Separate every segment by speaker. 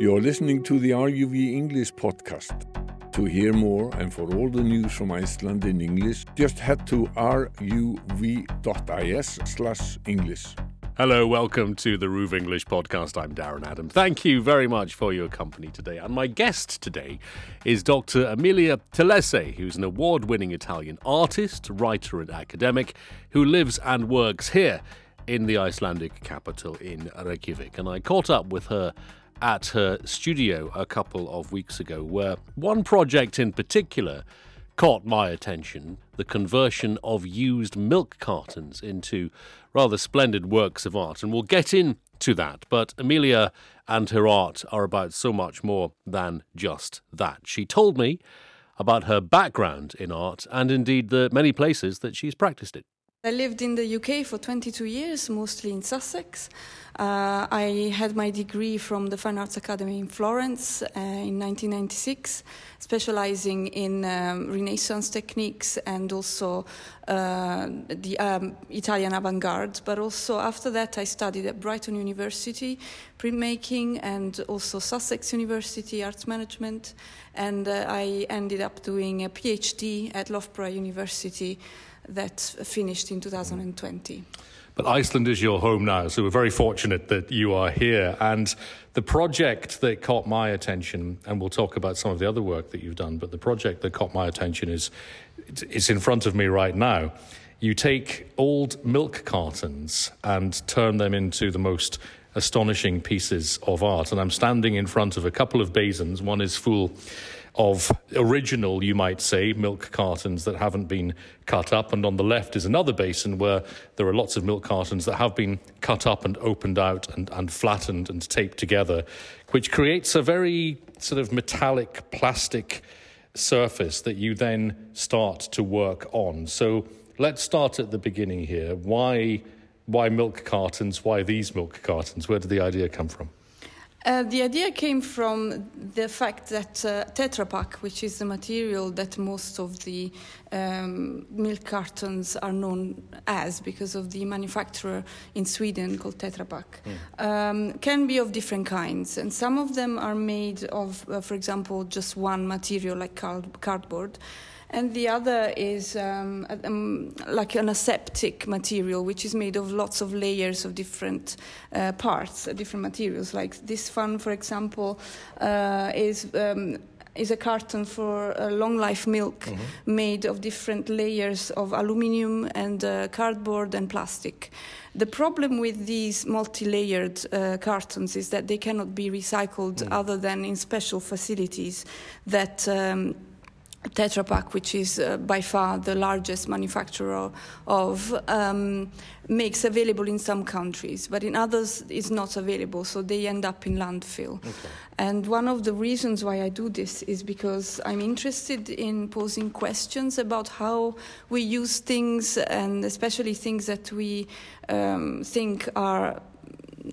Speaker 1: You're listening to the RUV English podcast. To hear more and for all the news from Iceland in English, just head to ruv.is/english.
Speaker 2: Hello, welcome to the RÚV English podcast. I'm Darren Adam. Thank you very much for your company today. And my guest today is Dr. Emilia Telese, who's an award winning Italian artist, writer, and academic who lives and works here in the Icelandic capital in Reykjavik. And I caught up with her at her studio a couple of weeks ago, where one project in particular caught my attention the conversion of used milk cartons into rather splendid works of art. And we'll get into that. But Emilia and her art are about so much more than just that. She told me about her background in art and indeed the many places that she's practiced it.
Speaker 3: I lived in the UK for 22 years, mostly in Sussex. Uh, I had my degree from the Fine Arts Academy in Florence uh, in 1996, specializing in um, Renaissance techniques and also uh, the um, Italian avant garde. But also after that, I studied at Brighton University printmaking and also Sussex University arts management. And uh, I ended up doing a PhD at Loughborough University that finished in 2020.
Speaker 2: But Iceland is your home now, so we're very fortunate that you are here. And the project that caught my attention, and we'll talk about some of the other work that you've done, but the project that caught my attention is it's in front of me right now. You take old milk cartons and turn them into the most astonishing pieces of art. And I'm standing in front of a couple of basins. One is full of original, you might say, milk cartons that haven't been cut up. And on the left is another basin where there are lots of milk cartons that have been cut up and opened out and, and flattened and taped together, which creates a very sort of metallic plastic surface that you then start to work on. So let's start at the beginning here. Why, why milk cartons? Why these milk cartons? Where did the idea come from?
Speaker 3: Uh, the idea came from the fact that uh, Tetra Pak, which is the material that most of the um, milk cartons are known as because of the manufacturer in Sweden called Tetra Pak, mm. um, can be of different kinds. And some of them are made of, uh, for example, just one material like card- cardboard and the other is um, um, like an aseptic material, which is made of lots of layers of different uh, parts, uh, different materials. Like this one, for example, uh, is. Um, is a carton for long life milk mm-hmm. made of different layers of aluminium and uh, cardboard and plastic. The problem with these multi layered uh, cartons is that they cannot be recycled mm. other than in special facilities that. Um, Tetra Pak, which is uh, by far the largest manufacturer of, um, makes available in some countries, but in others it's not available, so they end up in landfill. Okay. And one of the reasons why I do this is because I'm interested in posing questions about how we use things, and especially things that we um, think are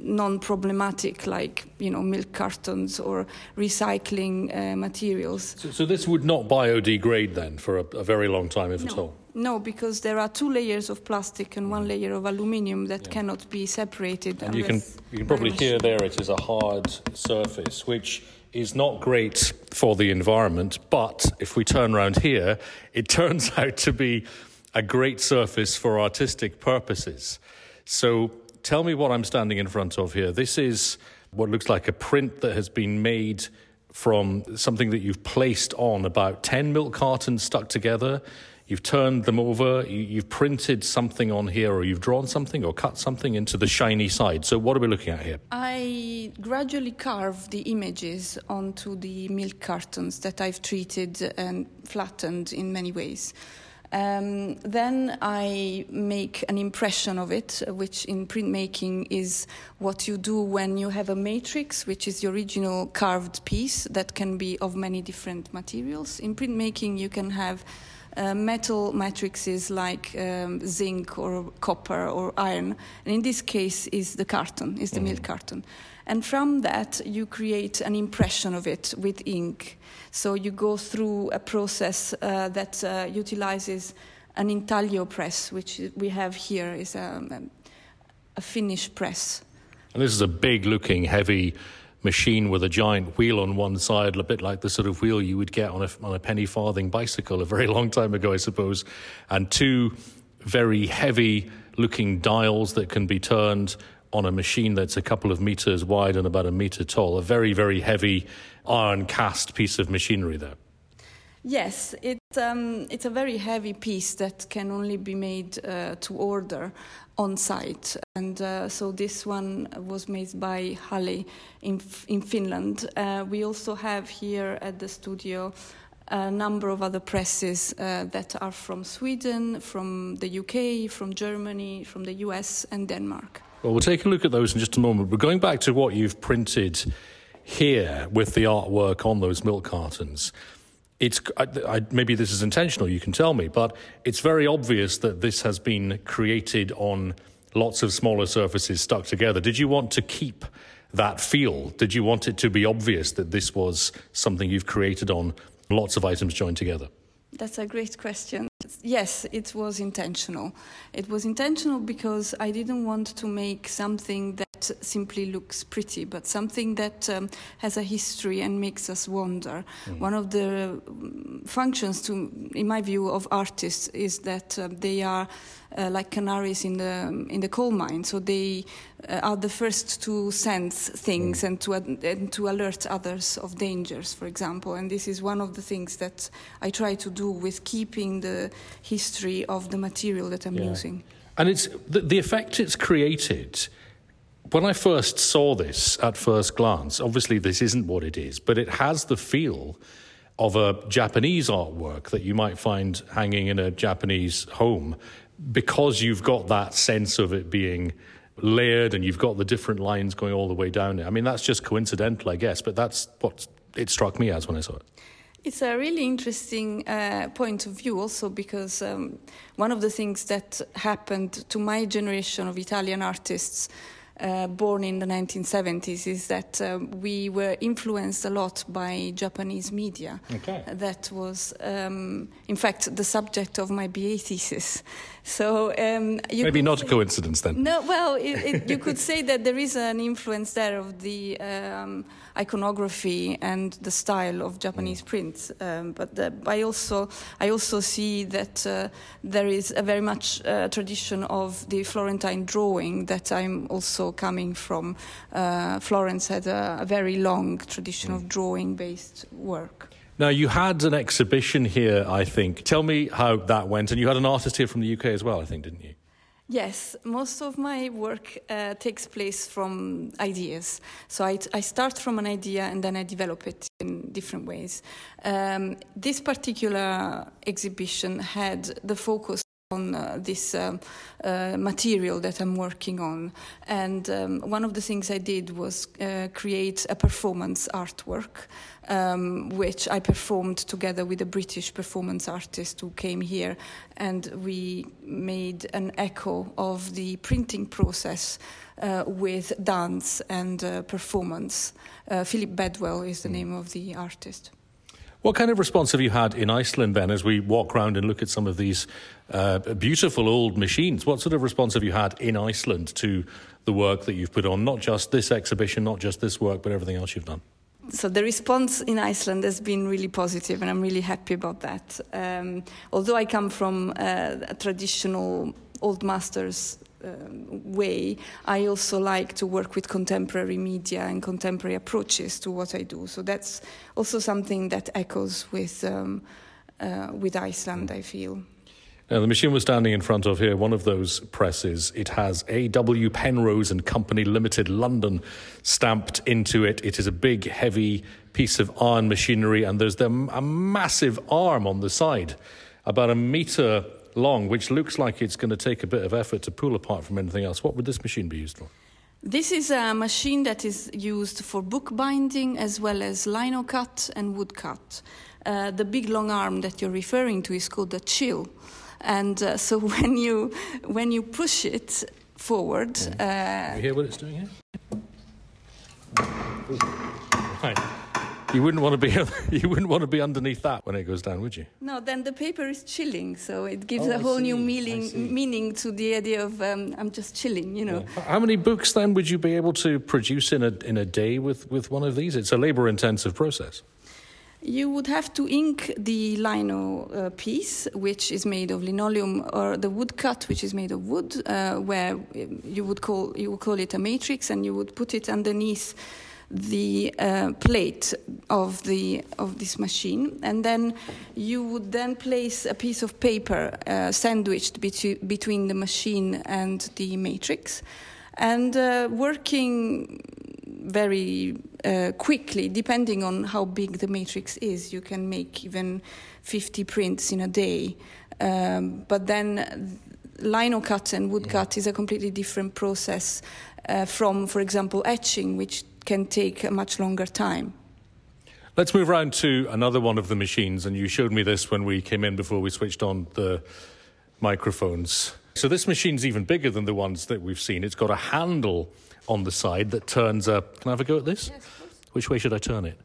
Speaker 3: non-problematic, like you know milk cartons or recycling uh, materials.
Speaker 2: So, so, this would not biodegrade then for a, a very long time, if
Speaker 3: no.
Speaker 2: at all.
Speaker 3: No, because there are two layers of plastic and one mm. layer of aluminium that yeah. cannot be separated.
Speaker 2: And you can you can probably hear there it is a hard surface, which is not great for the environment. But if we turn around here, it turns out to be a great surface for artistic purposes. So tell me what I'm standing in front of here. This is what looks like a print that has been made from something that you've placed on about 10 milk cartons stuck together. You've turned them over, you've printed something on here, or you've drawn something or cut something into the shiny side. So, what are we looking at here?
Speaker 3: I gradually carve the images onto the milk cartons that I've treated and flattened in many ways. Um, then I make an impression of it, which in printmaking is what you do when you have a matrix, which is the original carved piece that can be of many different materials. In printmaking, you can have uh, metal matrices like um, zinc or copper or iron, and in this case, is the carton, is the mm. milk carton. And from that, you create an impression of it with ink. So you go through a process uh, that uh, utilizes an intaglio press, which we have here is a, a Finnish press.
Speaker 2: And this is a big looking, heavy machine with a giant wheel on one side, a bit like the sort of wheel you would get on a, on a penny farthing bicycle a very long time ago, I suppose, and two very heavy looking dials that can be turned on a machine that's a couple of meters wide and about a meter tall. A very, very heavy iron cast piece of machinery there.
Speaker 3: Yes, it, um, it's a very heavy piece that can only be made uh, to order on site. And uh, so this one was made by Halle in, in Finland. Uh, we also have here at the studio a number of other presses uh, that are from Sweden, from the UK, from Germany, from the US, and Denmark.
Speaker 2: Well, we'll take a look at those in just a moment. We're going back to what you've printed here with the artwork on those milk cartons. It's I, I, maybe this is intentional. You can tell me, but it's very obvious that this has been created on lots of smaller surfaces stuck together. Did you want to keep that feel? Did you want it to be obvious that this was something you've created on lots of items joined together?
Speaker 3: That's a great question. Yes, it was intentional. It was intentional because I didn't want to make something that simply looks pretty, but something that um, has a history and makes us wonder. Mm. One of the um, functions, to, in my view, of artists is that uh, they are uh, like canaries in the in the coal mine. So they uh, are the first to sense things mm. and to and to alert others of dangers, for example. And this is one of the things that I try to do with keeping the history of the material that I'm yeah. using.
Speaker 2: And it's the, the effect it's created when I first saw this at first glance, obviously this isn't what it is, but it has the feel of a Japanese artwork that you might find hanging in a Japanese home because you've got that sense of it being layered and you've got the different lines going all the way down it. I mean, that's just coincidental, I guess, but that's what it struck me as when I saw it.
Speaker 3: It's a really interesting uh, point of view, also because um, one of the things that happened to my generation of Italian artists uh, born in the 1970s is that uh, we were influenced a lot by Japanese media. Okay. That was, um, in fact, the subject of my BA thesis. So um,
Speaker 2: maybe not say, a coincidence then.
Speaker 3: No, well, it, it, you could say that there is an influence there of the um, iconography and the style of Japanese mm. prints. Um, but the, I also I also see that uh, there is a very much uh, tradition of the Florentine drawing that I'm also coming from. Uh, Florence had a, a, very long tradition mm. of drawing-based work.
Speaker 2: Now, you had an exhibition here, I think. Tell me how that went. And you had an artist here from the UK as well, I think, didn't you?
Speaker 3: Yes, most of my work uh, takes place from ideas. So I, I, start from an idea and then I develop it in different ways. Um, this particular exhibition had the focus on uh, this um, uh, material that I'm working on. And um, one of the things I did was uh, create a performance artwork, um, which I performed together with a British performance artist who came here. And we made an echo of the printing process uh, with dance and uh, performance. Uh, Philip Bedwell is the name of the artist.
Speaker 2: What kind of response have you had in Iceland then as we walk around and look at some of these uh, beautiful old machines? What sort of response have you had in Iceland to the work that you've put on? Not just this exhibition, not just this work, but everything else you've done.
Speaker 3: So the response in Iceland has been really positive, and I'm really happy about that. Um, although I come from uh, a traditional old masters um, way, I also like to work with contemporary media and contemporary approaches to what I do. So that's also something that echoes with um, uh, with Iceland. I feel.
Speaker 2: Now, the machine we're standing in front of here, one of those presses, it has A.W. Penrose and Company Limited London stamped into it. It is a big, heavy piece of iron machinery, and there's the, a massive arm on the side, about a metre long, which looks like it's going to take a bit of effort to pull apart from anything else. What would this machine be used for?
Speaker 3: This is a machine that is used for book binding as well as lino cut and wood cut. Uh, the big long arm that you're referring to is called a chill, and uh, so when you when you push it forward,
Speaker 2: uh, you hear what it's doing here? Right. You wouldn't want to be you wouldn't want to be underneath that when it goes down, would you?
Speaker 3: No, then the paper is chilling, so it gives
Speaker 2: Oh,
Speaker 3: a
Speaker 2: I
Speaker 3: whole new meaning meaning to the idea of um, I'm just chilling, you know.
Speaker 2: How many books then would you be able to produce in a in a day with, with one of these? It's a labour intensive process.
Speaker 3: You would have to ink the lino uh, piece, which is made of linoleum, or the woodcut, which is made of wood, uh, where um, you would call you would call it a matrix, and you would put it underneath the uh, plate of the of this machine, and then you would then place a piece of paper uh, sandwiched between between the machine and the matrix, and uh, working very uh, quickly, depending on how big the matrix is. You can make even 50 prints in a day. Um, but then lino cut and wood cut is a completely different process uh, from, for example, etching, which can take a much longer time.
Speaker 2: Let's move round to another one of the machines, and you showed me this when we came in before we switched on the microphones. So this machine's even bigger than the ones that we've seen. It's got a handle on the side that turns up. Can I have a go at this? Which way should I turn it?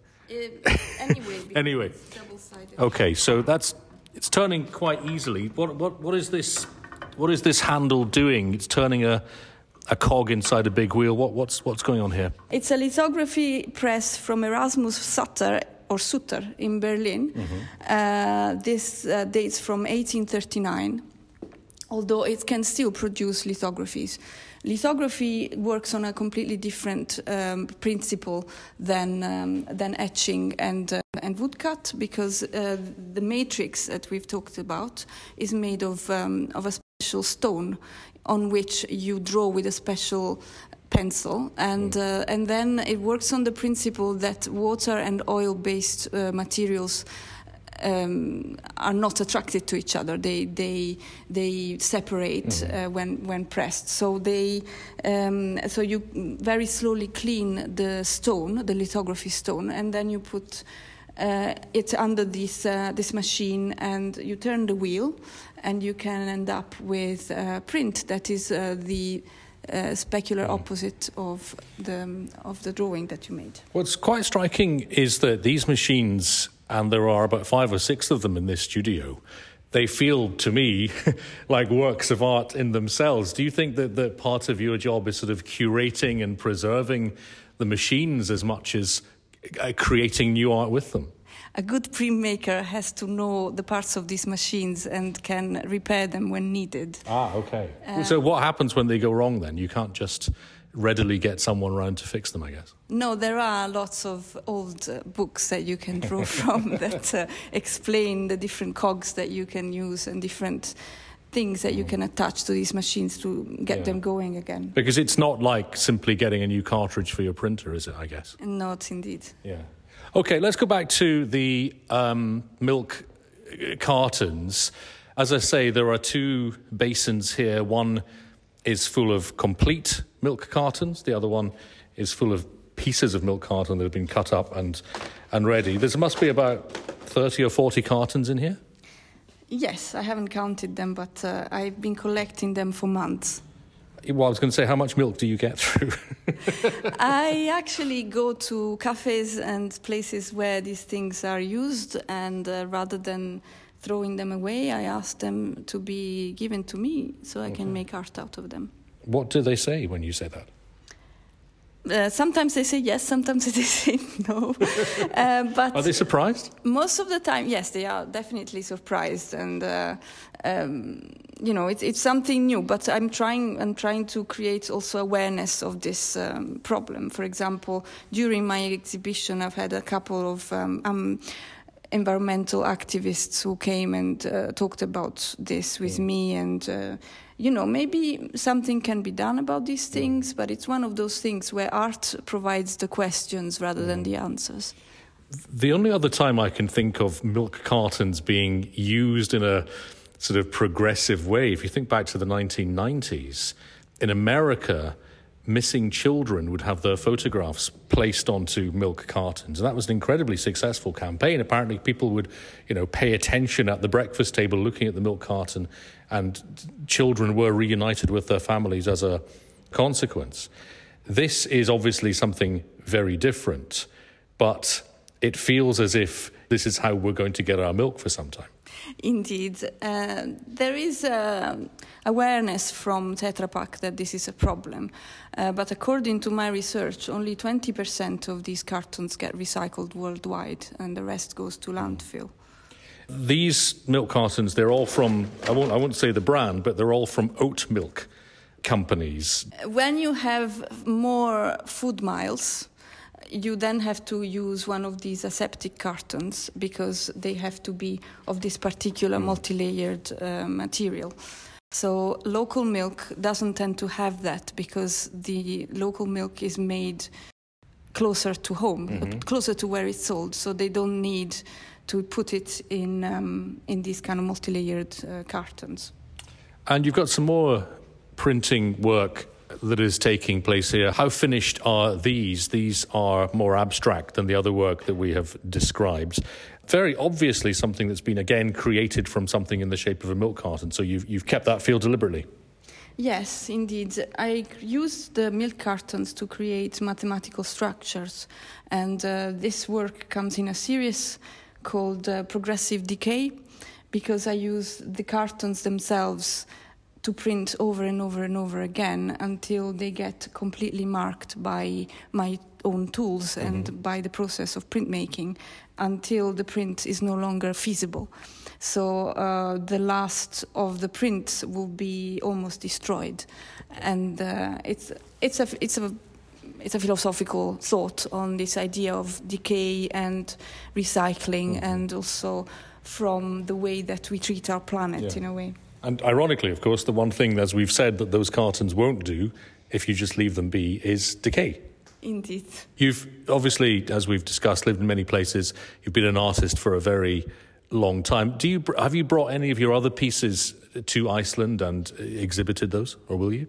Speaker 3: anyway,
Speaker 2: Anyway.
Speaker 3: double-sided.
Speaker 2: Okay, so that's it's turning quite easily. What what what is this? What is this handle doing? It's turning a a cog inside a big wheel. What what's what's going on here?
Speaker 3: It's a lithography press from Erasmus Sutter or Sutter in Berlin. Uh, this uh, dates from 1839, although it can still produce lithographies. Lithography works on a completely different um, principle than um, than etching and uh, and woodcut because uh, the matrix that we've talked about is made of um, of a special stone on which you draw with a special pencil and uh, and then it works on the principle that water and oil based uh, materials um, are not attracted to each other. They they they separate uh, when when pressed. So they um, so you very slowly clean the stone, the lithography stone, and then you put uh, it under this uh, this machine, and you turn the wheel, and you can end up with a print that is uh, the uh, specular opposite of the of the drawing that you made.
Speaker 2: What's quite striking is that these machines, and there are about five or six of them in this studio, they feel to me like works of art in themselves. Do you think that, that part of your job is sort of curating and preserving the machines as much as uh, creating new art with them?
Speaker 3: a good printmaker has to know the parts of these machines and can repair them when needed.
Speaker 2: Ah, okay. so what happens when they go wrong then? You can't just readily get someone around to fix them, I guess.
Speaker 3: No, there are lots of old uh, books that you can draw from that uh, explain the different cogs that you can use and different things that you can attach to these machines to get
Speaker 2: Yeah.
Speaker 3: them going again.
Speaker 2: Because it's not like simply getting a new cartridge for your printer, is it, I guess?
Speaker 3: Not indeed.
Speaker 2: Yeah. Okay, let's go back to the um, milk uh, cartons. As I say, there are two basins here. One is full of complete milk cartons, the other one is full of pieces of milk carton that have been cut up and, and ready. There must be about 30 or 40 cartons in here.
Speaker 3: Yes, I haven't counted them, but uh, I've been collecting them for months.
Speaker 2: Well, I was going to say, how much milk do you get through?
Speaker 3: I actually go to cafes and places where these things are used, and uh, rather than throwing them away, I ask them to be given to me so I can make art out of them.
Speaker 2: what do they say when you say that?
Speaker 3: Uh, sometimes they say yes, sometimes they say no. uh, but
Speaker 2: Are they surprised?
Speaker 3: most of the time, yes, they are definitely surprised, and uh, um, you know, it's it's something new. But I'm trying, I'm trying to create also awareness of this um, problem. For example, during my exhibition, I've had a couple of um, um, environmental activists who came and uh, talked about this with me and. Uh, you know, maybe something can be done about these things, but it's one of those things where art provides the questions rather than the answers.
Speaker 2: The only other time I can think of milk cartons being used in a sort of progressive way, if you think back to the 1990s, in America, missing children would have their photographs placed onto milk cartons. And that was an incredibly successful campaign. Apparently, people would, you know, pay attention at the breakfast table looking at the milk carton, and children were reunited with their families as a consequence. This is obviously something very different, but it feels as if this is how we're going to get our milk for some time.
Speaker 3: Indeed. Uh, there is uh, awareness from Tetra Pak that this is a problem. Uh, but according to my research, only 20% of these cartons get recycled worldwide, and the rest goes to landfill.
Speaker 2: These milk cartons, they're all from, I won't, I won't say the brand, but they're all from oat milk companies.
Speaker 3: When you have more food miles, you then have to use one of these aseptic cartons because they have to be of this particular mm. multi-layered uh, material. So local milk doesn't tend to have that because the local milk is made closer to home, mm-hmm. closer to where it's sold. So they don't need to put it in um, in these kind of multi-layered uh, cartons.
Speaker 2: And you've got some more printing work that is taking place here. How finished are these? These are more abstract than the other work that we have described. Very obviously, something that's been again created from something in the shape of a milk carton. So you've, you've kept that feel deliberately.
Speaker 3: Yes, indeed. I used the milk cartons to create mathematical structures, and uh, this work comes in a series called uh, Progressive Decay because I use the cartons themselves to print over and over and over again until they get completely marked by my own tools mm-hmm. and by the process of printmaking until the print is no longer feasible. So uh, the last of the prints will be almost destroyed, and uh, it's it's a it's a it's a philosophical thought on this idea of decay and recycling, mm-hmm. and also from the way that we treat our planet yeah. in a way.
Speaker 2: And ironically, of course, the one thing, as we've said, that those cartons won't do if you just leave them be is decay.
Speaker 3: Indeed.
Speaker 2: You've obviously, as we've discussed, lived in many places. You've been an artist for a very long time. Do you have you brought any of your other pieces to Iceland and exhibited those, or will you?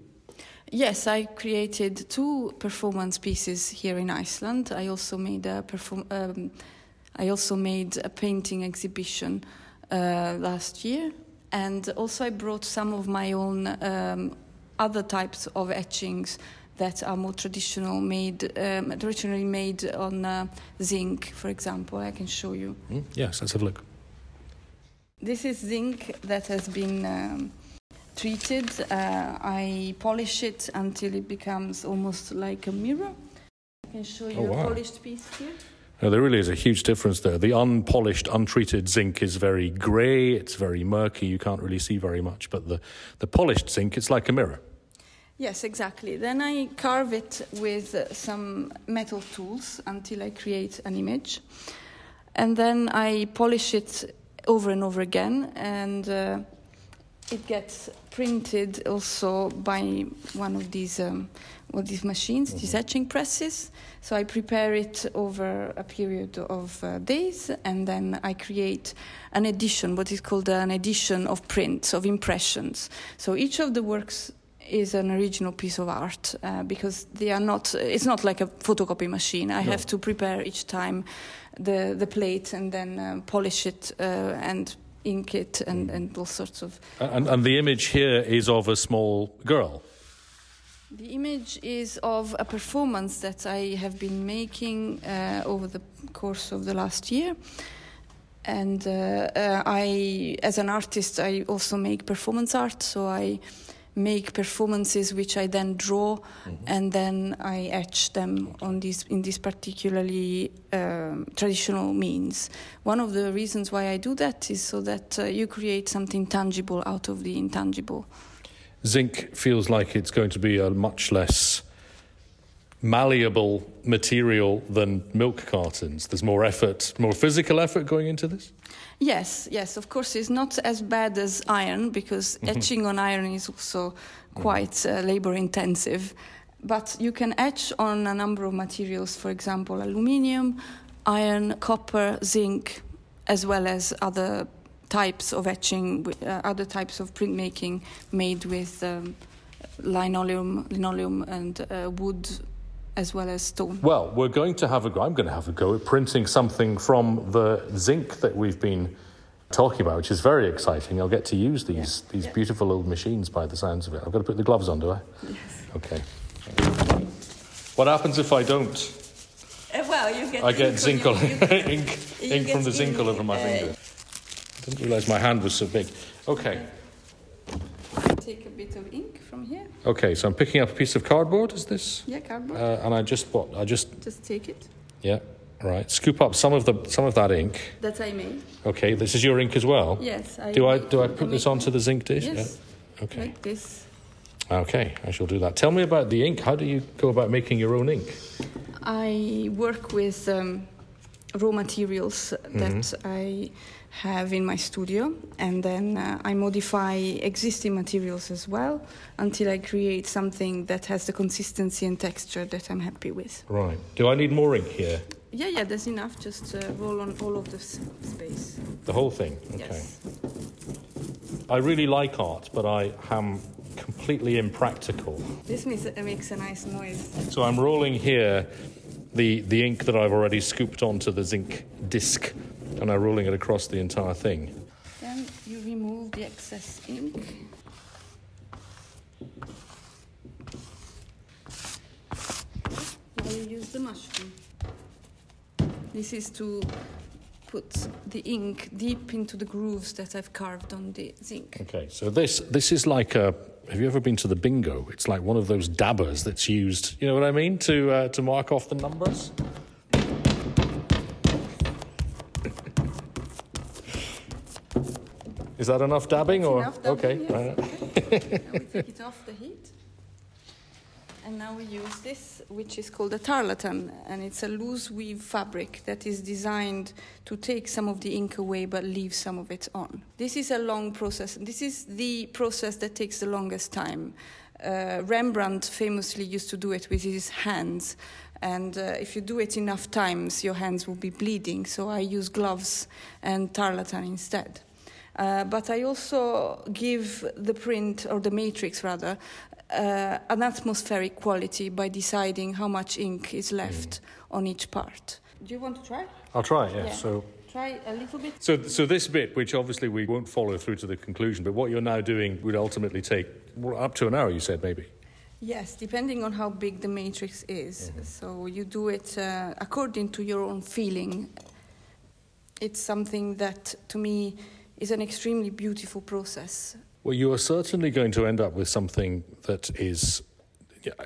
Speaker 3: Yes, I created two performance pieces here in Iceland. I also made a perform. Um, I also made a painting exhibition uh, last year and also, I brought some of my own um, other types of etchings that are more traditional, made um, traditionally made on uh, zinc, for example. I can show you.
Speaker 2: Mm, yes, let's have a look.
Speaker 3: This is zinc that has been um, treated. Uh, I polish it until it becomes almost like a mirror. I can show you oh, wow. a polished piece here.
Speaker 2: There really is a huge difference there. The unpolished, untreated zinc is very grey, it's very murky, you can't really see very much. But the, the polished zinc, it's like a mirror.
Speaker 3: Yes, exactly. Then I carve it with uh, some metal tools until I create an image. And then I polish it over and over again, and uh, it gets printed also by one of these um, well, these machines, mm-hmm. these etching presses. So I prepare it over a period of uh, days, and then I create an edition, what is called an edition of prints, of impressions. So each of the works is an original piece of art uh, because they are not. It's not like a photocopy machine. I no. have to prepare each time the the plate and then uh, polish it uh, and ink it and, mm. and all sorts of.
Speaker 2: And, and the image here is of a small girl.
Speaker 3: The image is of a performance that I have been making uh, over the course of the last year. And uh, uh, I, as an artist, I also make performance art. So I make performances which I then draw, mm-hmm. and then I etch them on this in this particularly um, traditional means. One of the reasons why I do that is so that uh, you create something tangible out of the intangible
Speaker 2: zinc feels like it's going to be a much less malleable material than milk cartons. There's more effort, more physical effort going into this?
Speaker 3: Yes, yes, of course, it's not as bad as iron because mm-hmm. etching on iron is also quite uh, labor intensive. But you can etch on a number of materials, for example, aluminium, iron, copper, zinc, as well as other types of etching, uh, other types of printmaking made with um, linoleum, linoleum and uh, wood as well as stone.
Speaker 2: Well, we're going to have a go. I'm going to have a go at printing something from the zinc that we've been talking about, which is very exciting. I'll get to use these yeah. these yeah. beautiful old machines by the sounds of it. I've got to put the gloves on, do I?
Speaker 3: Yes.
Speaker 2: Okay. What happens if I don't?
Speaker 3: Uh, well, you get
Speaker 2: I get
Speaker 3: ink
Speaker 2: zinc,
Speaker 3: on
Speaker 2: all,
Speaker 3: you-
Speaker 2: ink,
Speaker 3: you
Speaker 2: ink from the zinc all
Speaker 3: ink,
Speaker 2: over my
Speaker 3: uh,
Speaker 2: finger. Didn't realise my hand was so big. Okay,
Speaker 3: Take a bit of ink from here.
Speaker 2: okay. So I'm picking up a piece of cardboard. Is this?
Speaker 3: Yeah, cardboard.
Speaker 2: Uh, and I just what? I just
Speaker 3: Just take it.
Speaker 2: yeah. Right. Scoop up some of the some of that ink.
Speaker 3: That I made.
Speaker 2: Okay. This is your ink as well.
Speaker 3: Yes. I
Speaker 2: Do I do I put this onto the zinc dish?
Speaker 3: Yes.
Speaker 2: Yeah. Okay.
Speaker 3: Like this.
Speaker 2: Okay. I shall do that. Tell me about the ink. How do you go about making your own ink?
Speaker 3: I work with um, raw materials that I have in my studio, and then uh, I modify existing materials as well until I create something that has the consistency and texture that I'm happy with.
Speaker 2: Right. Do I need more ink here?
Speaker 3: Yeah, yeah, there's enough. Just uh, roll on all of the s- space.
Speaker 2: The whole thing. Okay.
Speaker 3: Yes.
Speaker 2: I really like art, but I am completely impractical.
Speaker 3: This makes, it makes a nice noise.
Speaker 2: So I'm rolling here the, the ink that I've already scooped onto the zinc disc, and I'm rolling it across the entire thing.
Speaker 3: Then you remove the excess ink. Now you use the mushroom. This is to put the ink deep into the grooves that I've carved on the zinc.
Speaker 2: Okay, so this this is like a. Have you ever been to the bingo? It's like one of those dabbers that's used. You know what I mean to uh, to mark off the numbers. Is that enough dabbing, or
Speaker 3: enough dabbing,
Speaker 2: okay?
Speaker 3: yes. we take it off the heat. And now we use this, which is called a tarlatan, and it's a loose weave fabric that is designed to take some of the ink away but leave some of it on. This is a long process. This is the process that takes the longest time. Uh, Rembrandt famously used to do it with his hands, and uh, if you do it enough times, your hands will be bleeding. So I use gloves and tarlatan instead. Uh, but I also give the print, or the matrix rather, uh, an atmospheric quality by deciding how much ink is left on each part. Do you want to try?
Speaker 2: I'll try. Yeah.
Speaker 3: Yeah.
Speaker 2: So.
Speaker 3: Try a little bit.
Speaker 2: So, so this bit, which obviously we won't follow through to the conclusion, but what you're now doing would ultimately take well, up to an hour. You said maybe.
Speaker 3: Yes, depending on how big the matrix is. So you do it uh, according to your own feeling. It's something that, to me, is an extremely beautiful process.
Speaker 2: Well, you are certainly going to end up with something that is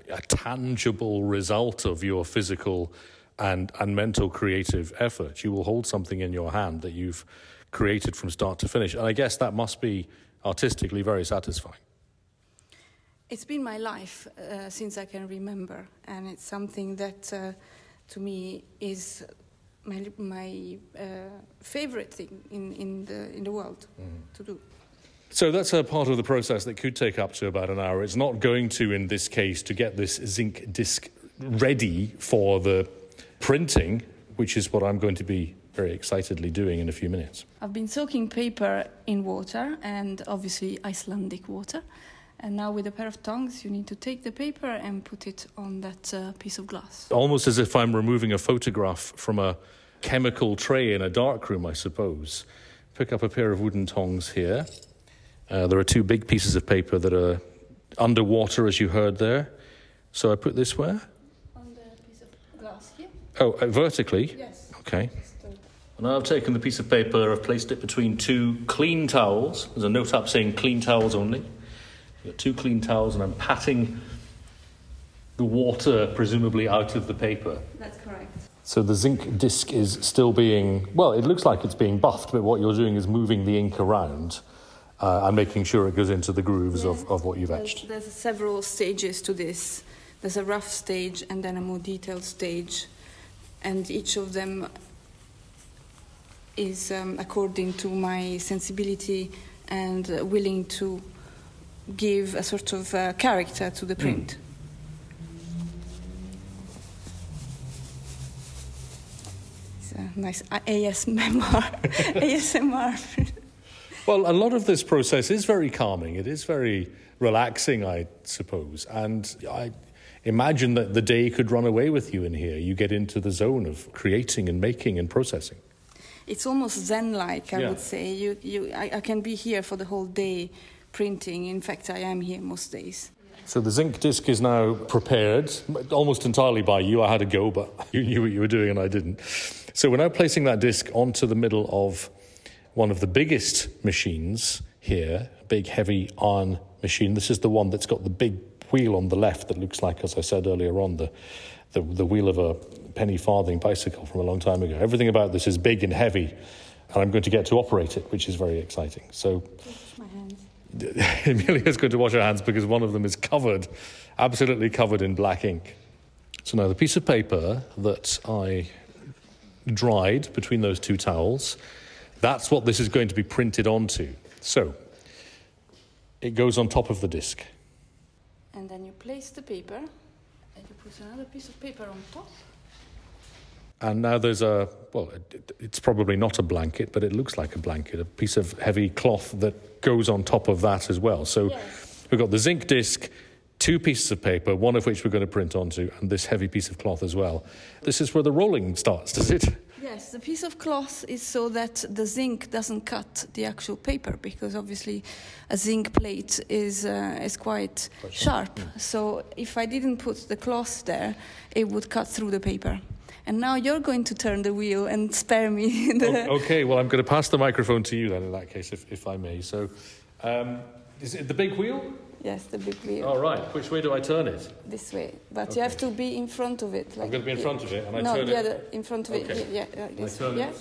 Speaker 2: a tangible result of your physical and, and mental creative effort. You will hold something in your hand that you've created from start to finish. And I guess that must be artistically very satisfying.
Speaker 3: It's been my life uh, since I can remember, and it's something that, uh, to me, is my my uh, favorite thing in, in the in the world to do.
Speaker 2: So that's a part of the process that could take up to about an hour. It's not going to, in this case, to get this zinc disc ready for the printing, which is what I'm going to be very excitedly doing in a few minutes.
Speaker 3: I've been soaking paper in water, and obviously Icelandic water. And now, with a pair of tongs, you need to take the paper and put it on that uh, piece of glass.
Speaker 2: Almost as if I'm removing a photograph from a chemical tray in a dark room, I suppose. Pick up a pair of wooden tongs here. Uh, there are two big pieces of paper that are underwater, as you heard there. So I put this where?
Speaker 3: On the piece of glass here?
Speaker 2: Oh, uh, vertically.
Speaker 3: Yes.
Speaker 2: Okay. And I've taken the piece of paper, I've placed it between two clean towels. There's a note up saying clean towels only. I've got two clean towels, and I'm patting the water, presumably, out of the paper.
Speaker 3: That's correct.
Speaker 2: So the zinc disc is still being, well, it looks like it's being buffed, but what you're doing is moving the ink around uh, and making sure it goes into the grooves of, of what you've
Speaker 3: There's,
Speaker 2: etched.
Speaker 3: there's several stages to this. There's a rough stage and then a more detailed stage, and each of them is um, according to my sensibility and uh, willing to give a sort of uh, character to the print. It's a nice ASMR. ASMR.
Speaker 2: Well, a lot of this process is very calming. It is very relaxing, I suppose. And I imagine that the day could run away with you in here. You get into the zone of creating and making and processing.
Speaker 3: It's almost zen-like, I
Speaker 2: Yeah.
Speaker 3: would say. You, you, I, I can be here for the whole day printing. In fact, I am here most days.
Speaker 2: So the zinc disc is now prepared, almost entirely by you. I had a go, but you knew what you were doing and I didn't. So we're now placing that disc onto the middle of one of the biggest machines here, a big heavy iron machine. This is the one that's got the big wheel on the left that looks like, as I said earlier on, the, the, the wheel of a penny farthing bicycle from a long time ago. Everything about this is big and heavy, and I'm going to get to operate it, which is very exciting. So, Emilia's going to wash her hands because one of them is covered, absolutely covered in black ink. So now the piece of paper that I dried between those two towels, that's what this is going to be printed onto. So it goes on top of the disc.
Speaker 3: And then you place the paper and you put another piece of paper on top.
Speaker 2: And now there's a, well, it, it's probably not a blanket, but it looks like a blanket, a piece of heavy cloth that goes on top of that as well. So
Speaker 3: Yes.
Speaker 2: we've got the zinc disc, two pieces of paper, one of which we're going to print onto, and this heavy piece of cloth as well. This is where the rolling starts, does it?
Speaker 3: Yes, the piece of cloth is so that the zinc doesn't cut the actual paper because obviously a zinc plate is uh, is quite sharp. So if I didn't put the cloth there, it would cut through the paper. And now you're going to turn the wheel and spare me the.
Speaker 2: O- okay, well, I'm going to pass the microphone to you then, in that case, if, if I may. So, um, is it the big wheel?
Speaker 3: Yes, the big wheel
Speaker 2: All right. Which way do I turn it?
Speaker 3: this way, but you have to be in front of it.
Speaker 2: I'm going to be in front of it, and I
Speaker 3: no,
Speaker 2: turn
Speaker 3: the
Speaker 2: it.
Speaker 3: other in front of
Speaker 2: Okay.
Speaker 3: it. Yeah, yeah, like
Speaker 2: I turn
Speaker 3: yeah.
Speaker 2: it.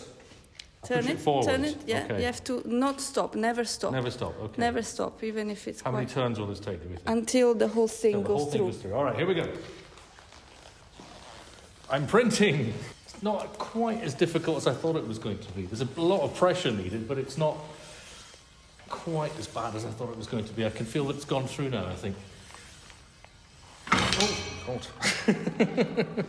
Speaker 2: I
Speaker 3: Turn it,
Speaker 2: it forward.
Speaker 3: turn it. Yeah,
Speaker 2: Okay.
Speaker 3: you have to not stop, never stop,
Speaker 2: Never stop. Okay.
Speaker 3: never stop, even if it's
Speaker 2: How many turns will this take? Do we think?
Speaker 3: until the whole thing
Speaker 2: Till the
Speaker 3: goes
Speaker 2: whole thing
Speaker 3: through.
Speaker 2: goes through. All right, here we go. I'm printing. It's not quite as difficult as I thought it was going to be. There's a lot of pressure needed, but it's not quite as bad as I thought it was going to be. I can feel that it's gone through now, I think. Oh, God.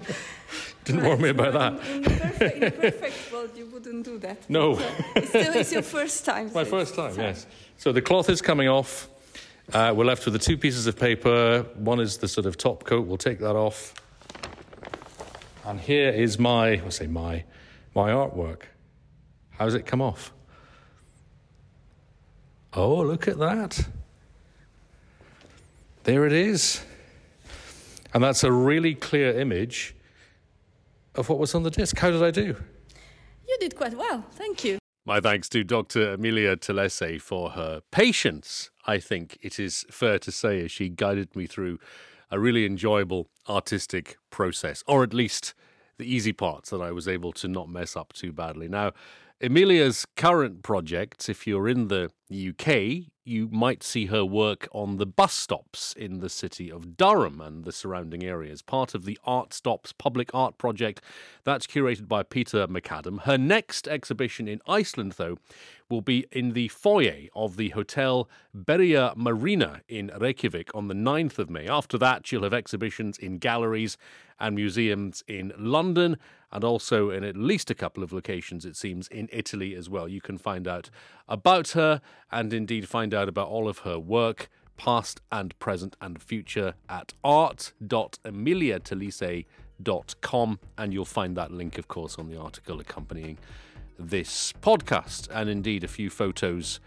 Speaker 2: Didn't warn me about that.
Speaker 3: In, in, perfect, in perfect world, you wouldn't do that.
Speaker 2: No.
Speaker 3: But, uh, it's still, it's your first time.
Speaker 2: My
Speaker 3: so
Speaker 2: first
Speaker 3: it's-
Speaker 2: time, yes. So the cloth is coming off. Uh, we're left with the two pieces of paper. One is the sort of top coat. We'll take that off. And here is my, I say my, my artwork. How does it come off? Oh, look at that. There it is. And that's a really clear image of what was on the disc. How did I do?
Speaker 3: You did quite well. Thank you.
Speaker 2: My thanks to Dr. Emilia Telese for her patience, I think it is fair to say, as she guided me through a really enjoyable artistic process, or at least the easy parts that I was able to not mess up too badly. Now, Emilia's current projects, if you're in the UK, you might see her work on the bus stops in the city of Durham and the surrounding areas, part of the Art Stops public art project that's curated by Peter McAdam. Her next exhibition in Iceland, though, will be in the foyer of the Hotel Berjaya Marina in Reykjavik on the 9th of May. After that, she'll have exhibitions in galleries and museums in London and also in at least a couple of locations, it seems, in Italy as well. You can find out about her and indeed find out about all of her work, past and present and future, at art.emiliatelese.com. And you'll find that link, of course, on the article accompanying this podcast, and indeed a few photos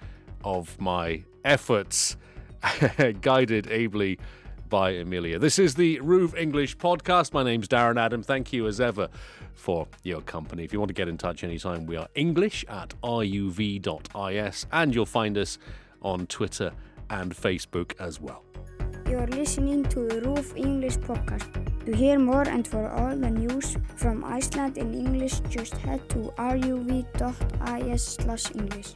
Speaker 2: of my efforts, guided ably by Emilia. This is the RÚV English podcast. My name's Darren Adam. Thank you as ever for your company. If you want to get in touch anytime, we are English at ruv.is, and you'll find us on Twitter and Facebook as well.
Speaker 4: You're listening to the RÚV English podcast. To hear more and for all the news from Iceland in English, just head to ruv.is/english.